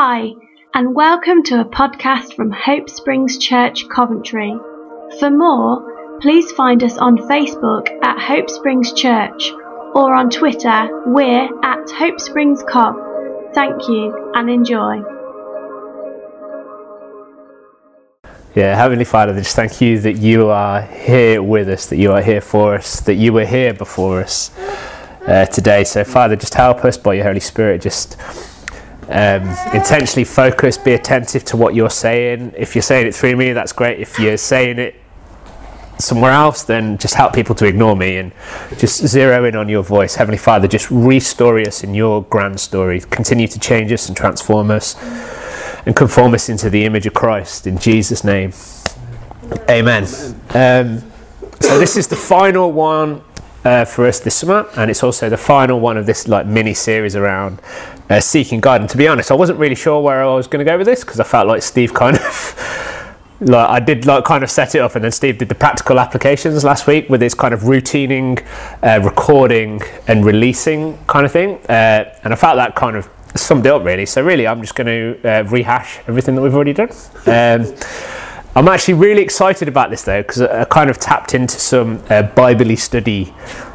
Hi, and welcome to a podcast from Hope Springs Church, Coventry. For more, please find us on Facebook at Hope Springs Church or on Twitter, we're at Hope Springs Cov. Thank you and enjoy. Yeah, Heavenly Father, just thank you that you are here with us, that you are here for us, that you were here before us uh, today. So, Father, just help us by your Holy Spirit, just um, intentionally focus, be attentive to what you're saying. If you're saying it through me, that's great. If you're saying it somewhere else, then just help people to ignore me and just zero in on your voice. Heavenly Father, just restore us in your grand story. Continue to change us and transform us and conform us into the image of Christ in Jesus' name. Amen. Um, so this is the final one uh, for us this summer, and it's also the final one of this like mini series around uh, seeking God. And to be honest, I wasn't really sure where I was going to go with this because I felt like Steve kind of. like I did like kind of set it up and then Steve did the practical applications last week with his kind of routining, uh, recording and releasing kind of thing. Uh, and I felt that kind of summed it up really. So really, I'm just going to uh, rehash everything that we've already done. Um, I'm actually really excited about this though because I kind of tapped into some uh, study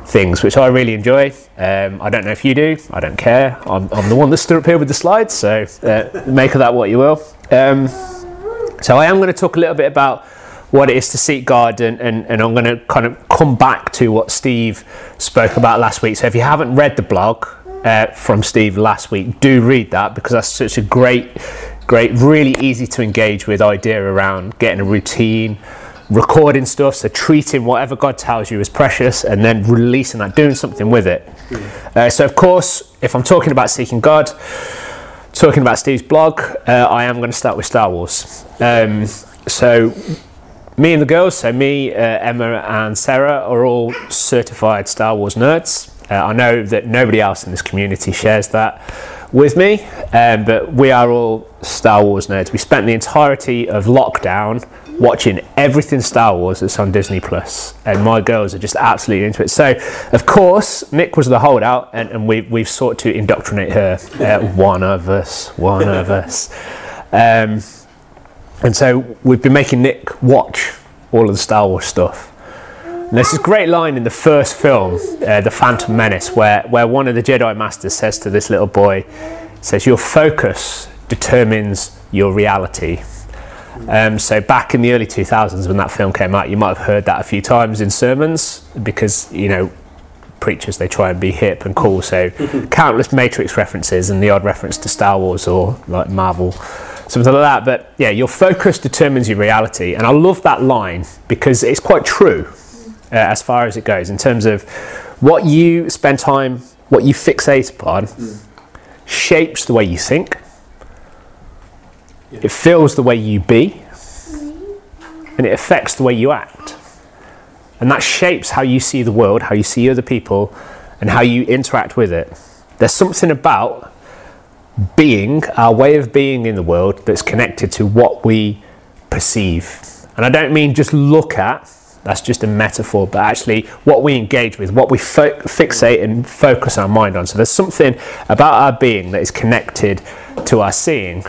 things, which I really enjoy. Um, I don't know if you do. I don't care. I'm, I'm the one that stood up here with the slides, so uh, make of that what you will. Um, so I am going to talk a little bit about what it is to seek God, and, and, and I'm going to kind of come back to what Steve spoke about last week. So if you haven't read the blog, uh, from Steve last week. Do read that because that's such a great, great, really easy to engage with idea around getting a routine, recording stuff, so treating whatever God tells you as precious and then releasing that, doing something with it. Uh, so, of course, if I'm talking about seeking God, talking about Steve's blog, uh, I am going to start with Star Wars. Um, so, me and the girls, so me, uh, Emma, and Sarah, are all certified Star Wars nerds. Uh, I know that nobody else in this community shares that with me, um, but we are all Star Wars nerds. We spent the entirety of lockdown watching everything Star Wars that's on Disney Plus, and my girls are just absolutely into it. So, of course, Nick was the holdout, and, and we, we've sought to indoctrinate her. Uh, one of us, one of us. Um, and so we've been making Nick watch all of the Star Wars stuff. And there's this great line in the first film, uh, The Phantom Menace, where, where one of the Jedi Masters says to this little boy, says, Your focus determines your reality. Um, so back in the early 2000s when that film came out, you might have heard that a few times in sermons because, you know, preachers, they try and be hip and cool. So countless Matrix references and the odd reference to Star Wars or like Marvel, something like that. But yeah, your focus determines your reality. And I love that line because it's quite true uh, as far as it goes in terms of what you spend time, what you fixate upon, mm. shapes the way you think. Yeah. It fills the way you be, and it affects the way you act. And that shapes how you see the world, how you see other people, and how you interact with it. There's something about being, our way of being in the world, that's connected to what we perceive. And I don't mean just look at, that's just a metaphor, but actually what we engage with, what we fo- fixate and focus our mind on. So there's something about our being that is connected to our seeing.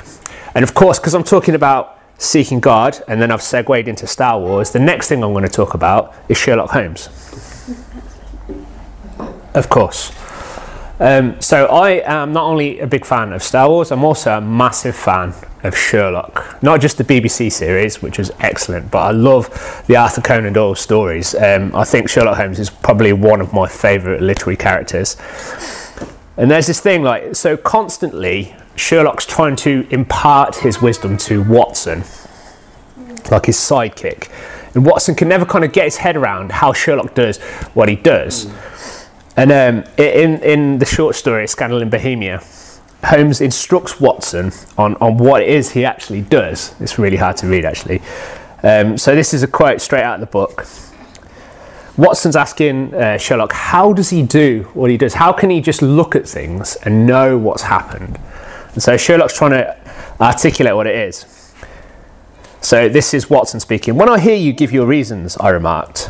And of course, because I'm talking about seeking God, and then I've segued into Star Wars, the next thing I'm going to talk about is Sherlock Holmes. Of course. Um, so I am not only a big fan of Star Wars, I'm also a massive fan of Sherlock. Not just the BBC series, which was excellent, but I love the Arthur Conan Doyle stories. Um, I think Sherlock Holmes is probably one of my favourite literary characters. And there's this thing like, so constantly Sherlock's trying to impart his wisdom to Watson, like his sidekick. And Watson can never kind of get his head around how Sherlock does what he does. And um, in, in the short story, Scandal in Bohemia, Holmes instructs Watson on, on what it is he actually does. It's really hard to read, actually. Um, so, this is a quote straight out of the book. Watson's asking uh, Sherlock, how does he do what he does? How can he just look at things and know what's happened? And so, Sherlock's trying to articulate what it is. So, this is Watson speaking. When I hear you give your reasons, I remarked,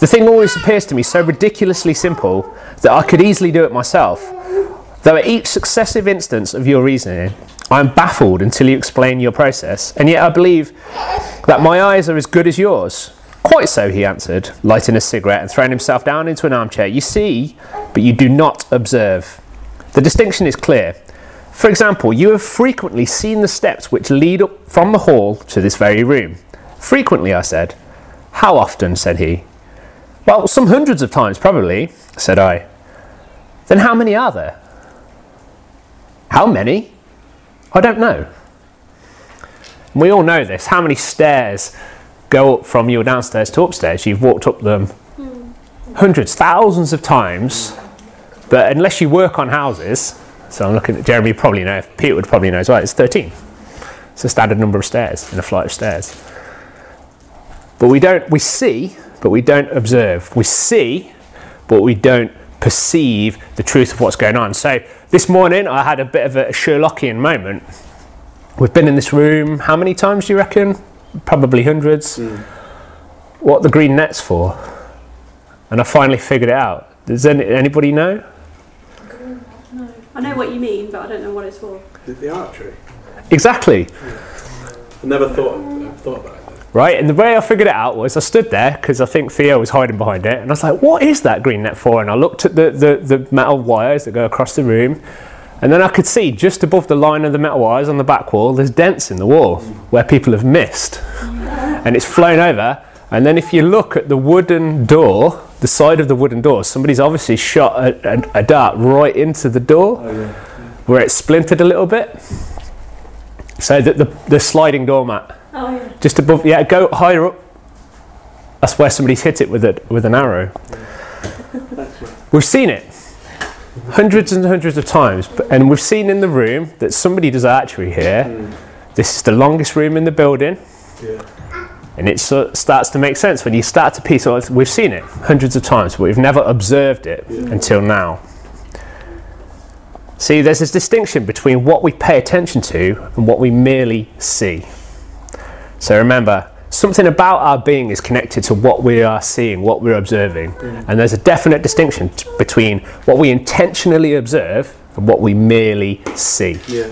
the thing always appears to me so ridiculously simple that I could easily do it myself. Though at each successive instance of your reasoning, I am baffled until you explain your process, and yet I believe that my eyes are as good as yours. Quite so, he answered, lighting a cigarette and throwing himself down into an armchair. You see, but you do not observe. The distinction is clear. For example, you have frequently seen the steps which lead up from the hall to this very room. Frequently, I said. How often? said he. Well, some hundreds of times, probably, said I. Then how many are there? How many? I don't know. We all know this. How many stairs go up from your downstairs to upstairs? You've walked up them hmm. hundreds, thousands of times. But unless you work on houses, so I'm looking at Jeremy, probably know, Peter would probably know as well, it's 13. It's a standard number of stairs in a flight of stairs. But we don't, we see, but we don't observe. We see, but we don't perceive the truth of what's going on. So this morning I had a bit of a Sherlockian moment. We've been in this room how many times do you reckon? Probably hundreds. Mm. What the green net's for? And I finally figured it out. Does any, anybody know? No. I know what you mean, but I don't know what it's for. The, the archery. Exactly. Yeah. I never thought, I've thought about it right? And the way I figured it out was I stood there because I think Theo was hiding behind it, and I was like, "What is that green net for?" And I looked at the, the, the metal wires that go across the room, and then I could see just above the line of the metal wires on the back wall, there's dents in the wall where people have missed, and it's flown over. And then if you look at the wooden door, the side of the wooden door, somebody's obviously shot a, a, a dart right into the door, oh, yeah. where it splintered a little bit. So that the, the sliding doormat Oh, yeah. Just above, yeah, go higher up. That's where somebody's hit it with it with an arrow. we've seen it hundreds and hundreds of times, but, and we've seen in the room that somebody does archery here. Mm. This is the longest room in the building. Yeah. And it of starts to make sense when you start to piece it. We've seen it hundreds of times, but we've never observed it yeah. until now. See, there's this distinction between what we pay attention to and what we merely see. So remember, something about our being is connected to what we are seeing, what we're observing. Mm. And there's a definite distinction t- between what we intentionally observe and what we merely see. Yeah.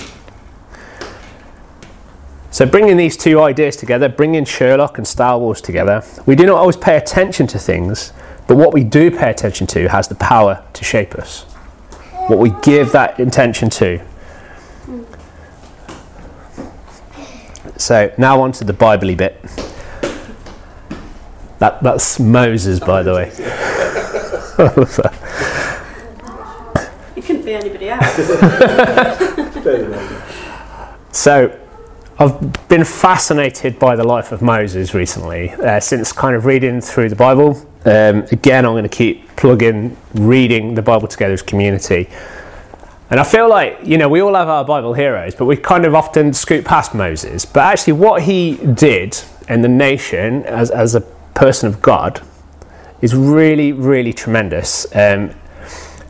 So, bringing these two ideas together, bringing Sherlock and Star Wars together, we do not always pay attention to things, but what we do pay attention to has the power to shape us. What we give that intention to So now on to the Bible bit. That, that's Moses, by the way. it couldn't be anybody else. so, I've been fascinated by the life of Moses recently, uh, since kind of reading through the Bible. Um, again, I'm going to keep plugging reading the Bible together as community. And I feel like, you know, we all have our Bible heroes, but we kind of often scoot past Moses. But actually, what he did in the nation as, as a person of God is really, really tremendous. Um,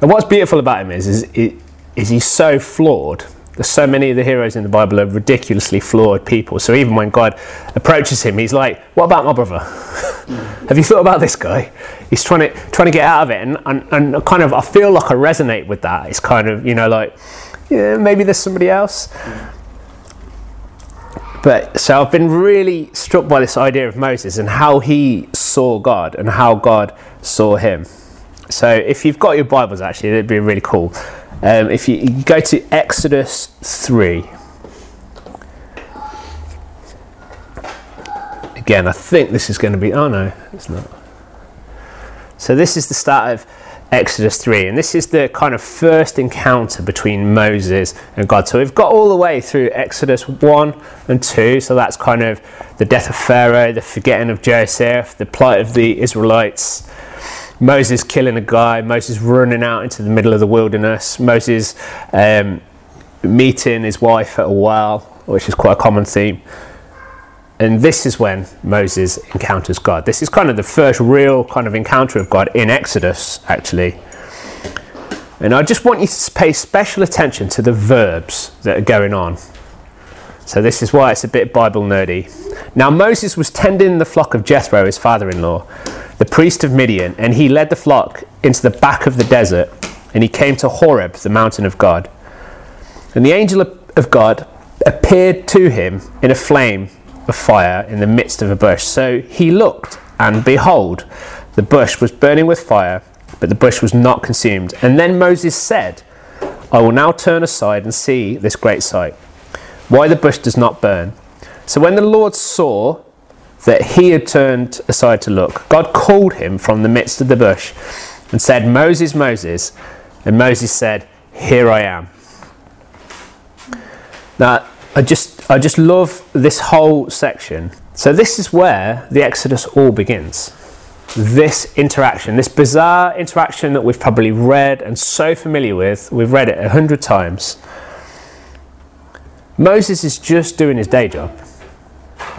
and what's beautiful about him is, is, is he's so flawed there's so many of the heroes in the Bible are ridiculously flawed people. So even when God approaches him, he's like, "What about my brother? Have you thought about this guy? He's trying to trying to get out of it." And, and and kind of, I feel like I resonate with that. It's kind of, you know, like, yeah, maybe there's somebody else. But so I've been really struck by this idea of Moses and how he saw God and how God saw him. So if you've got your Bibles, actually, it'd be really cool. Um, if you, you go to Exodus 3, again, I think this is going to be. Oh no, it's not. So this is the start of Exodus 3, and this is the kind of first encounter between Moses and God. So we've got all the way through Exodus 1 and 2, so that's kind of the death of Pharaoh, the forgetting of Joseph, the plight of the Israelites, Moses killing a guy, Moses running out into the middle of the wilderness, Moses um, meeting his wife at a well, which is quite a common theme. And this is when Moses encounters God. This is kind of the first real kind of encounter of God in Exodus, actually. And I just want you to pay special attention to the verbs that are going on. So, this is why it's a bit Bible nerdy. Now, Moses was tending the flock of Jethro, his father in law the priest of Midian, and he led the flock into the back of the desert and he came to Horeb, the mountain of God. And the angel of God appeared to him in a flame of fire in the midst of a bush. So he looked, and behold, the bush was burning with fire, but the bush was not consumed. And then Moses said, I will now turn aside and see this great sight, why the bush does not burn. So when the Lord saw that he had turned aside to look, God called him from the midst of the bush and said, Moses, Moses. And Moses said, Here I am. Now, I just, I just love this whole section. So, this is where the Exodus all begins. This interaction, this bizarre interaction that we've probably read and so familiar with, we've read it a hundred times. Moses is just doing his day job.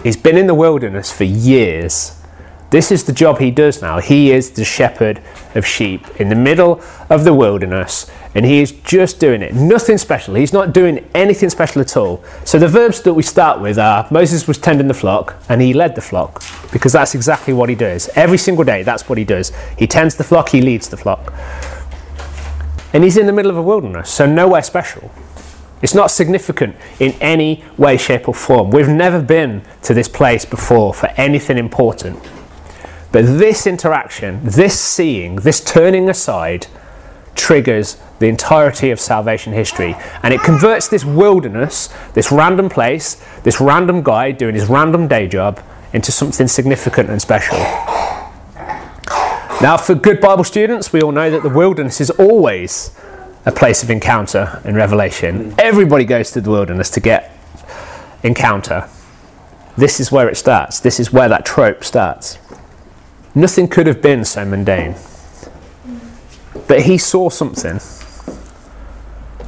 He's been in the wilderness for years. This is the job he does now. He is the shepherd of sheep in the middle of the wilderness, and he is just doing it. Nothing special. He's not doing anything special at all. So the verbs that we start with are Moses was tending the flock, and he led the flock, because that's exactly what he does. Every single day, that's what he does. He tends the flock, he leads the flock. And he's in the middle of a wilderness, so nowhere special. It's not significant in any way, shape, or form. We've never been to this place before for anything important. But this interaction, this seeing, this turning aside, triggers the entirety of salvation history. And it converts this wilderness, this random place, this random guy doing his random day job, into something significant and special. Now, for good Bible students, we all know that the wilderness is always a place of encounter in Revelation. Everybody goes to the wilderness to get encounter. This is where it starts. This is where that trope starts. Nothing could have been so mundane. But he saw something.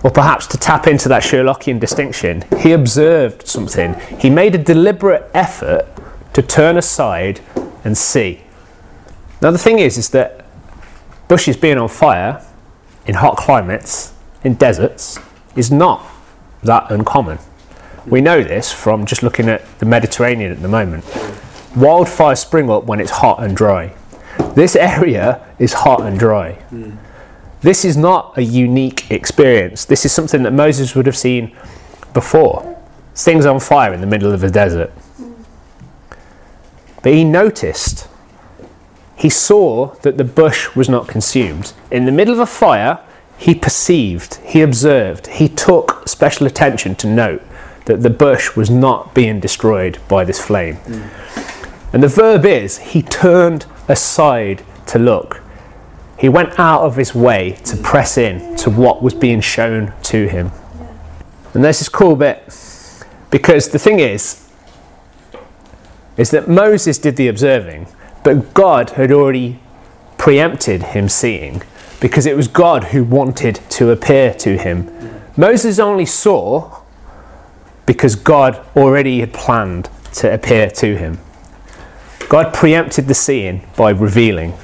Or perhaps to tap into that Sherlockian distinction, he observed something. He made a deliberate effort to turn aside and see. Now, the thing is, is that bushes being on fire in hot climates, in deserts, is not that uncommon. We know this from just looking at the Mediterranean at the moment. Wildfires spring up when it's hot and dry. This area is hot and dry. Mm. This is not a unique experience. This is something that Moses would have seen before. Things on fire in the middle of a desert. But he noticed, he saw that the bush was not consumed. In the middle of a fire, he perceived, he observed, he took special attention to note that the bush was not being destroyed by this flame. Mm. And the verb is, he turned aside to look. He went out of his way to press in to what was being shown to him. And there's this cool bit because the thing is, is that Moses did the observing, but God had already preempted him seeing because it was God who wanted to appear to him. Moses only saw because God already had planned to appear to him. God preempted the seeing by revealing.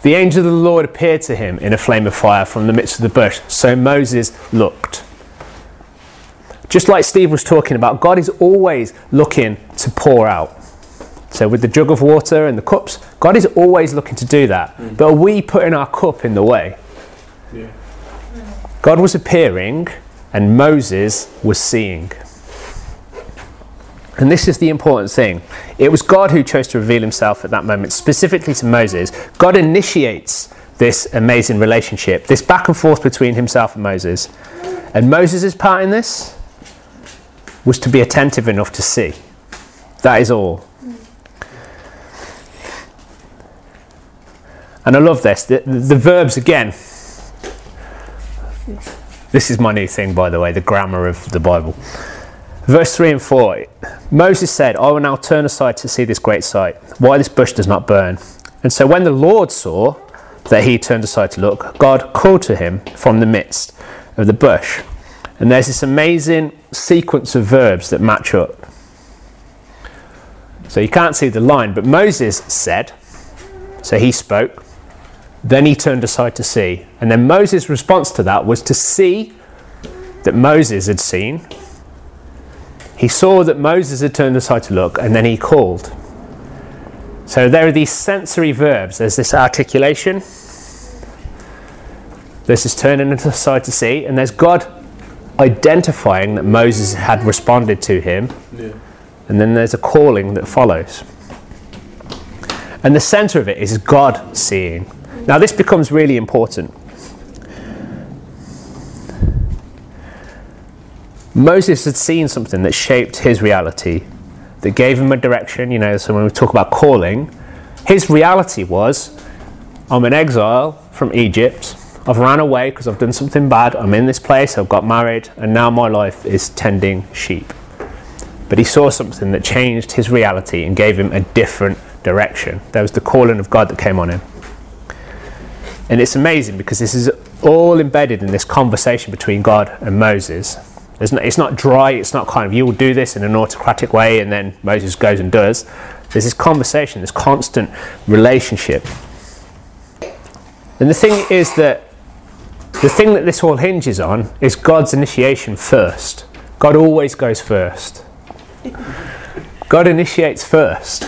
The angel of the Lord appeared to him in a flame of fire from the midst of the bush. So Moses looked. Just like Steve was talking about, God is always looking to pour out. So, with the jug of water and the cups, God is always looking to do that. Mm. But are we putting our cup in the way? Yeah. God was appearing and Moses was seeing. And this is the important thing. It was God who chose to reveal himself at that moment, specifically to Moses. God initiates this amazing relationship, this back and forth between himself and Moses. And Moses' part in this was to be attentive enough to see. That is all. And I love this. The, the, verbs again. This is my new thing, by the way, the grammar of the Bible. Verse 3 and 4 Moses said, I will now turn aside to see this great sight, why this bush does not burn. And so when the Lord saw that he turned aside to look, God called to him from the midst of the bush. And there's this amazing sequence of verbs that match up. So you can't see the line, but Moses said, so he spoke, then he turned aside to see. And then Moses' response to that was to see that Moses had seen he saw that Moses had turned aside to look, and then he called. So there are these sensory verbs. There's this articulation, This is turning aside to see, and there's God identifying that Moses had responded to him, Yeah. and then there's a calling that follows. And the center of it is God seeing. Now, this becomes really important. Moses had seen something that shaped his reality, that gave him a direction. You know, so when we talk about calling, his reality was I'm an exile from Egypt. I've ran away because I've done something bad. I'm in this place, I've got married, and now my life is tending sheep. But he saw something that changed his reality and gave him a different direction. There was the calling of God that came on him. And it's amazing because this is all embedded in this conversation between God and Moses. There's no, it's not dry, it's not kind of you will do this in an autocratic way and then Moses goes and does. There's this conversation, this constant relationship. And the thing is that the thing that this all hinges on is God's initiation first. God always goes first. God initiates first.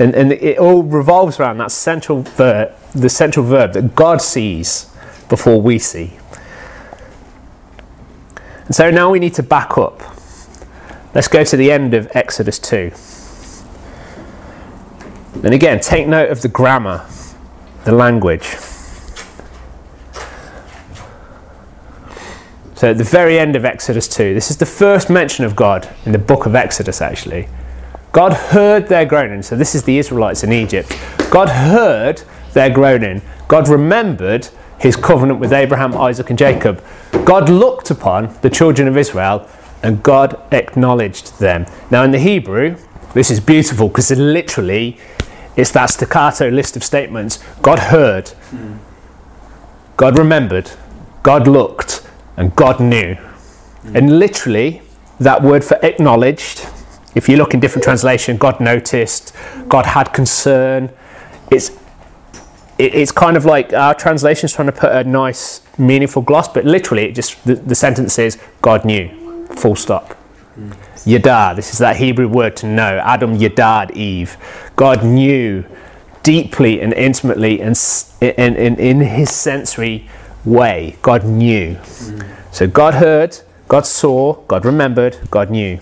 And, and it all revolves around that central verb, the central verb that God sees before we see. And so now we need to back up. Let's go to the end of Exodus 2. And again, take note of the grammar, the language. So at the very end of Exodus 2, this is the first mention of God in the book of Exodus, actually. God heard their groaning. So this is the Israelites in Egypt. God heard their groaning. God remembered his covenant with Abraham, Isaac, and Jacob. God looked upon the children of Israel and God acknowledged them. Now, in the Hebrew, this is beautiful because it literally it's that staccato list of statements. God heard, God remembered, God looked, and God knew. And literally, that word for acknowledged, if you look in different translation, God noticed, God had concern. It's it's kind of like our translation's trying to put a nice, meaningful gloss, but literally, it just the, the sentence is God knew, full stop. Yada, this is that Hebrew word to know. Adam yadad Eve. God knew deeply and intimately and in, in, in his sensory way. God knew. So God heard, God saw, God remembered, God knew.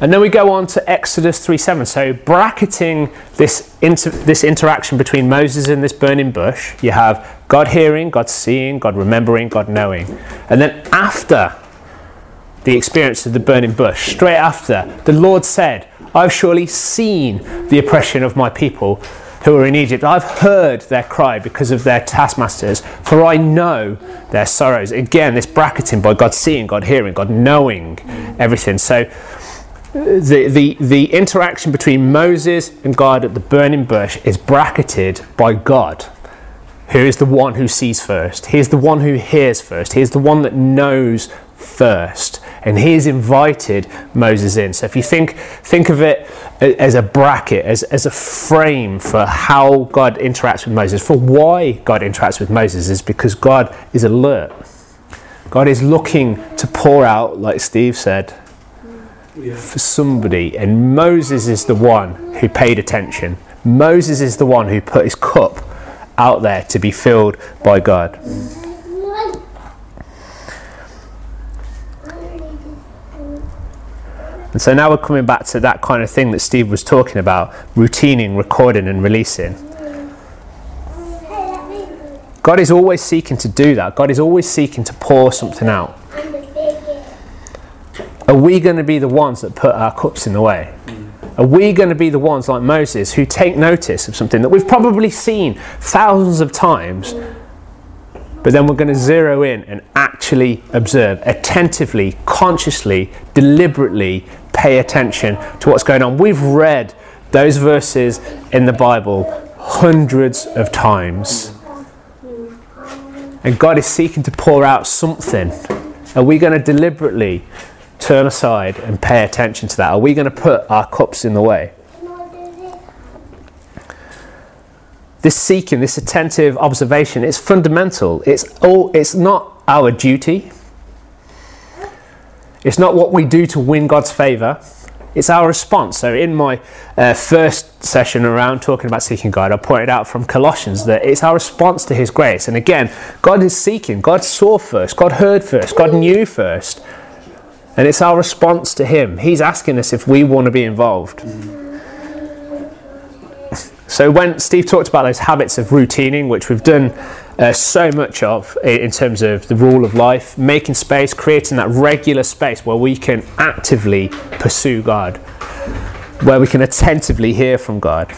And then we go on to Exodus 3 7. So, bracketing this, inter- this interaction between Moses and this burning bush, you have God hearing, God seeing, God remembering, God knowing. And then, after the experience of the burning bush, straight after, the Lord said, I've surely seen the oppression of my people who are in Egypt. I've heard their cry because of their taskmasters, for I know their sorrows. Again, this bracketing by God seeing, God hearing, God knowing everything. So, the, the, the interaction between Moses and God at the burning bush is bracketed by God, who is the one who sees first. He is the one who hears first. He is the one that knows first. And he has invited Moses in. So if you think, think of it as a bracket, as, as a frame for how God interacts with Moses, for why God interacts with Moses, is because God is alert. God is looking to pour out, like Steve said, For somebody, and Moses is the one who paid attention. Moses is the one who put his cup out there to be filled by God. And so now we're coming back to that kind of thing that Steve was talking about routining, recording, and releasing. God is always seeking to do that. God is always seeking to pour something out. Are we going to be the ones that put our cups in the way? Mm. Are we going to be the ones like Moses who take notice of something that we've probably seen thousands of times, but then we're going to zero in and actually observe, attentively, consciously, deliberately pay attention to what's going on? We've read those verses in the Bible hundreds of times. And God is seeking to pour out something. Are we going to deliberately turn aside and pay attention to that? Are we going to put our cups in the way? This seeking, this attentive observation, it's fundamental. It's all it's not our duty. It's not what we do to win God's favor. It's our response. So, in my uh, first session around talking about seeking God, I pointed out from Colossians that it's our response to His grace. And again, God is seeking. God saw first. God heard first. God knew first. And it's our response to Him. He's asking us if we want to be involved. So, when Steve talked about those habits of routining, which we've done uh, so much of in terms of the rule of life, making space, creating that regular space where we can actively pursue God, where we can attentively hear from God.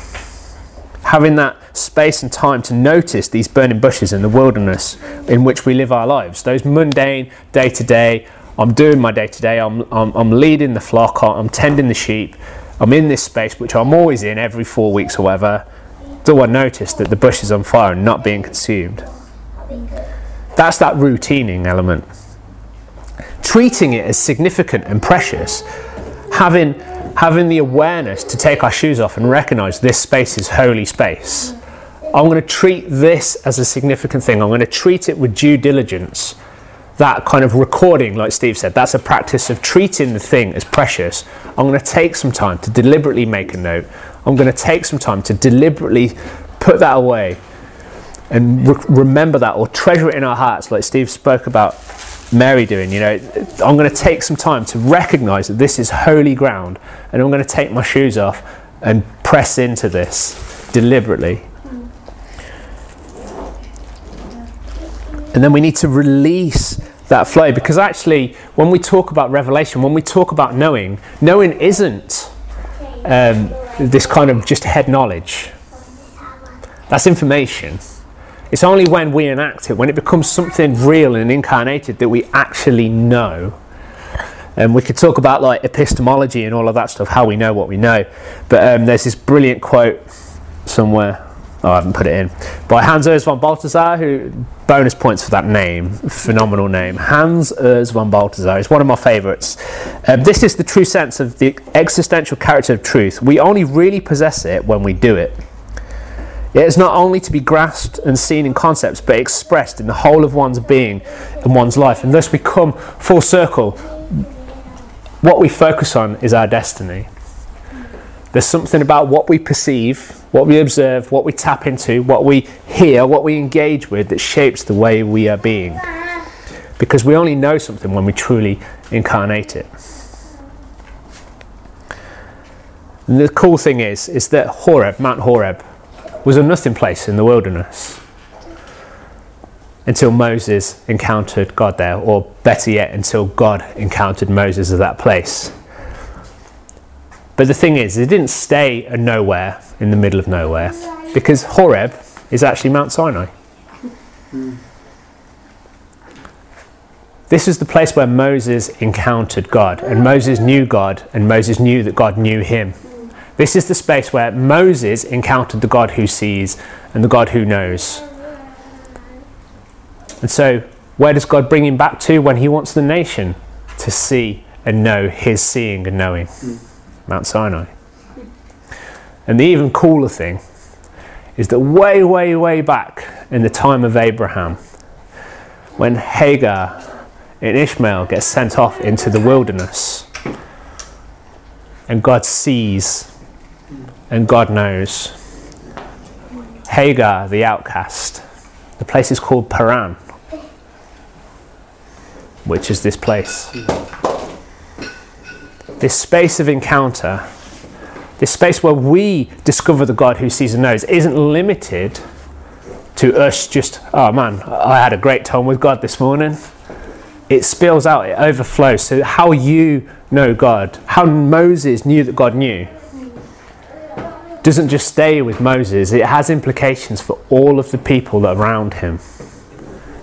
Having that space and time to notice these burning bushes in the wilderness in which we live our lives, those mundane day to day, I'm doing my day to day, I'm I'm leading the flock, I'm tending the sheep, I'm in this space which I'm always in every four weeks or whatever. Do I notice that the bush is on fire and not being consumed? That's that routining element. Treating it as significant and precious, having, having the awareness to take our shoes off and recognize this space is holy space. I'm going to treat this as a significant thing. I'm going to treat it with due diligence that kind of recording, like Steve said, that's a practice of treating the thing as precious. I'm going to take some time to deliberately make a note. I'm going to take some time to deliberately put that away and re- remember that or treasure it in our hearts, like Steve spoke about Mary doing. You know, I'm going to take some time to recognize that this is holy ground and I'm going to take my shoes off and press into this deliberately. And then we need to release that flow because actually, when we talk about revelation, when we talk about knowing, knowing isn't um, this kind of just head knowledge. That's information. It's only when we enact it, when it becomes something real and incarnated, that we actually know. And we could talk about like epistemology and all of that stuff, how we know what we know. But um, there's this brilliant quote somewhere Oh, I haven't put it in. By Hans Urs von Balthasar, who bonus points for that name, phenomenal name. Hans Urs von Balthasar is one of my favourites. Um, this is the true sense of the existential character of truth. We only really possess it when we do it. It is not only to be grasped and seen in concepts, but expressed in the whole of one's being and one's life. And thus we come full circle. What we focus on is our destiny. There's something about what we perceive, what we observe, what we tap into, what we hear, what we engage with that shapes the way we are being. Because we only know something when we truly incarnate it. And the cool thing is, is that Horeb, Mount Horeb, was a nothing place in the wilderness until Moses encountered God there, or better yet, until God encountered Moses at that place. But the thing is, it didn't stay a nowhere in the middle of nowhere because Horeb is actually Mount Sinai. This is the place where Moses encountered God, and Moses knew God, and Moses knew that God knew him. This is the space where Moses encountered the God who sees and the God who knows. And so, where does God bring him back to when he wants the nation to see and know his seeing and knowing? Mount Sinai. And the even cooler thing is that way, way, way back in the time of Abraham, when Hagar and Ishmael get sent off into the wilderness, and God sees and God knows. Hagar, the outcast, the place is called Paran, which is this place this space of encounter, this space where we discover the God who sees and knows, isn't limited to us just, oh man, I had a great time with God this morning. It spills out, it overflows. So, how you know God, how Moses knew that God knew, doesn't just stay with Moses, it has implications for all of the people around him.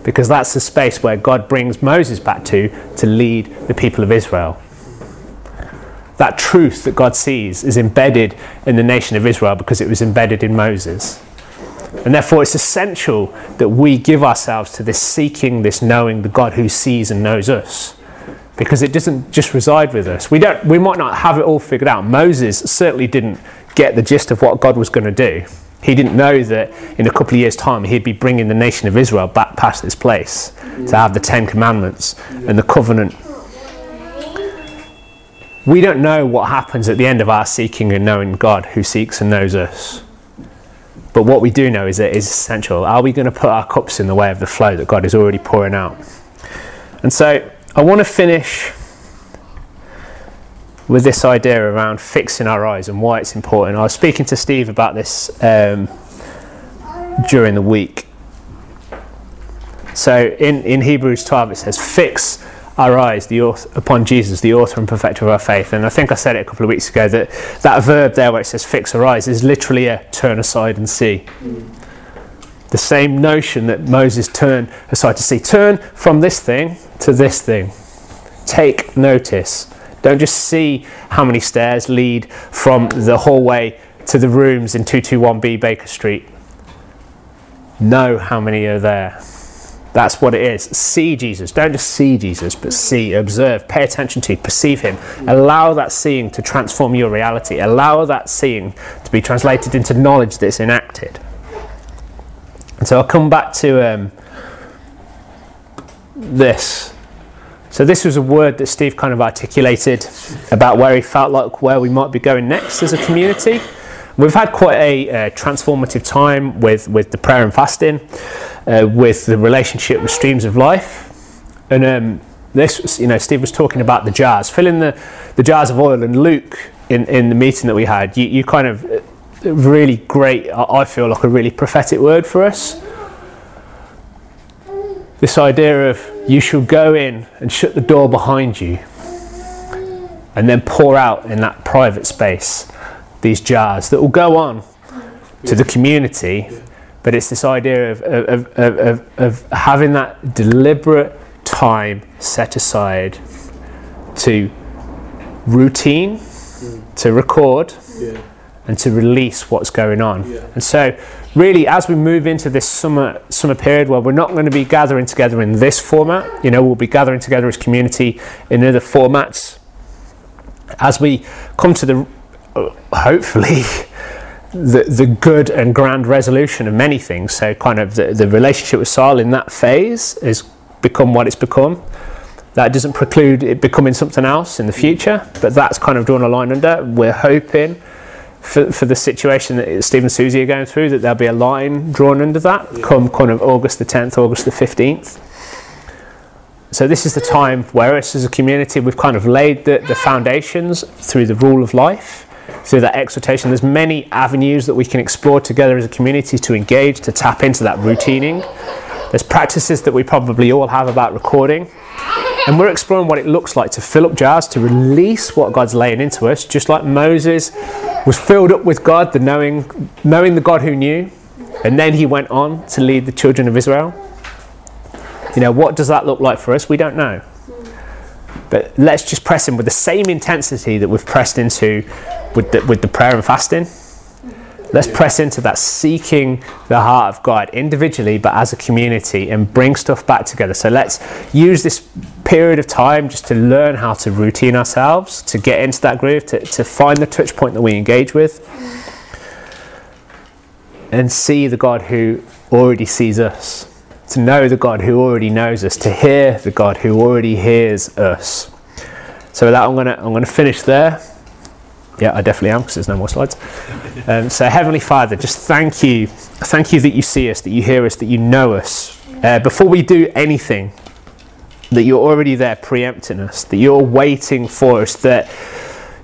Because that's the space where God brings Moses back to to lead the people of Israel that truth that God sees is embedded in the nation of Israel because it was embedded in Moses. And therefore, it's essential that we give ourselves to this seeking, this knowing the God who sees and knows us. Because it doesn't just reside with us. We, don't, we might not have it all figured out. Moses certainly didn't get the gist of what God was going to do. He didn't know that in a couple of years' time he'd be bringing the nation of Israel back past this place to have the Ten Commandments and the covenant we don't know what happens at the end of our seeking and knowing God who seeks and knows us. But what we do know is that it is essential. Are we going to put our cups in the way of the flow that God is already pouring out? And so I want to finish with this idea around fixing our eyes and why it's important. I was speaking to Steve about this um, during the week. So in, in Hebrews 12 it says, Fix our eyes the author, upon Jesus, the author and perfecter of our faith. And I think I said it a couple of weeks ago that that verb there where it says fix our eyes is literally a turn aside and see. The same notion that Moses turned aside to see. Turn from this thing to this thing. Take notice. Don't just see how many stairs lead from the hallway to the rooms in 221B Baker Street. Know how many are there. That's what it is. See Jesus. Don't just see Jesus, but see, observe, pay attention to, perceive Him. Allow that seeing to transform your reality. Allow that seeing to be translated into knowledge that's enacted. And so I'll come back to um, this. So this was a word that Steve kind of articulated about where he felt like where we might be going next as a community. We've had quite a uh, transformative time with, with the prayer and fasting, uh, with the relationship with streams of life. And um, this, you know, Steve was talking about the jars, filling the, the jars of oil. And Luke, in, in the meeting that we had, you, you kind of uh, really great, I feel like a really prophetic word for us. This idea of you shall go in and shut the door behind you and then pour out in that private space these jars that will go on to the community, but it's this idea of, of, of, of, of having that deliberate time set aside to routine, mm. to record, yeah. and to release what's going on. Yeah. And so, really, as we move into this summer summer period where we're not going to be gathering together in this format, you know, we'll be gathering together as community in other formats. As we come to the uh, hopefully the, the good and grand resolution of many things. So, kind of the, the relationship with Saul in that phase has become what it's become. That doesn't preclude it becoming something else in the future, but that's kind of drawn a line under. We're hoping for, for the situation that Steve and Susie are going through that there'll be a line drawn under that come kind of August the 10th, August the 15th. So this is the time where us as a community we've kind of laid the, the foundations through the rule of life through that exhortation. There's many avenues that we can explore together as a community to engage, to tap into that routining. There's practices that we probably all have about recording. And we're exploring what it looks like to fill up jars, to release what God's laying into us, just like Moses was filled up with God, the knowing, knowing the God who knew, and then he went on to lead the children of Israel. You know, what does that look like for us? We don't know. But let's just press in with the same intensity that we've pressed into with the, with the prayer and fasting. Let's press into that, seeking the heart of God individually, but as a community, and bring stuff back together. So let's use this period of time just to learn how to routine ourselves, to get into that groove, to, to find the touch point that we engage with, and see the God who already sees us, to know the God who already knows us, to hear the God who already hears us. So with that, I'm gonna I'm gonna finish there. Yeah, I definitely am because there's no more slides. Um, so, Heavenly Father, just thank you. Thank you that you see us, that you hear us, that you know us. Uh, before we do anything, that you're already there preempting us, that you're waiting for us, that,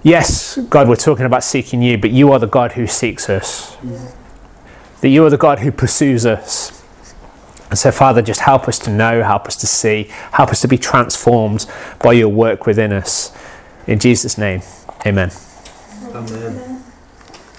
yes, God, we're talking about seeking you, but you are the God who seeks us, that you are the God who pursues us. And so, Father, just help us to know, help us to see, help us to be transformed by your work within us. In Jesus' name, amen. Amen.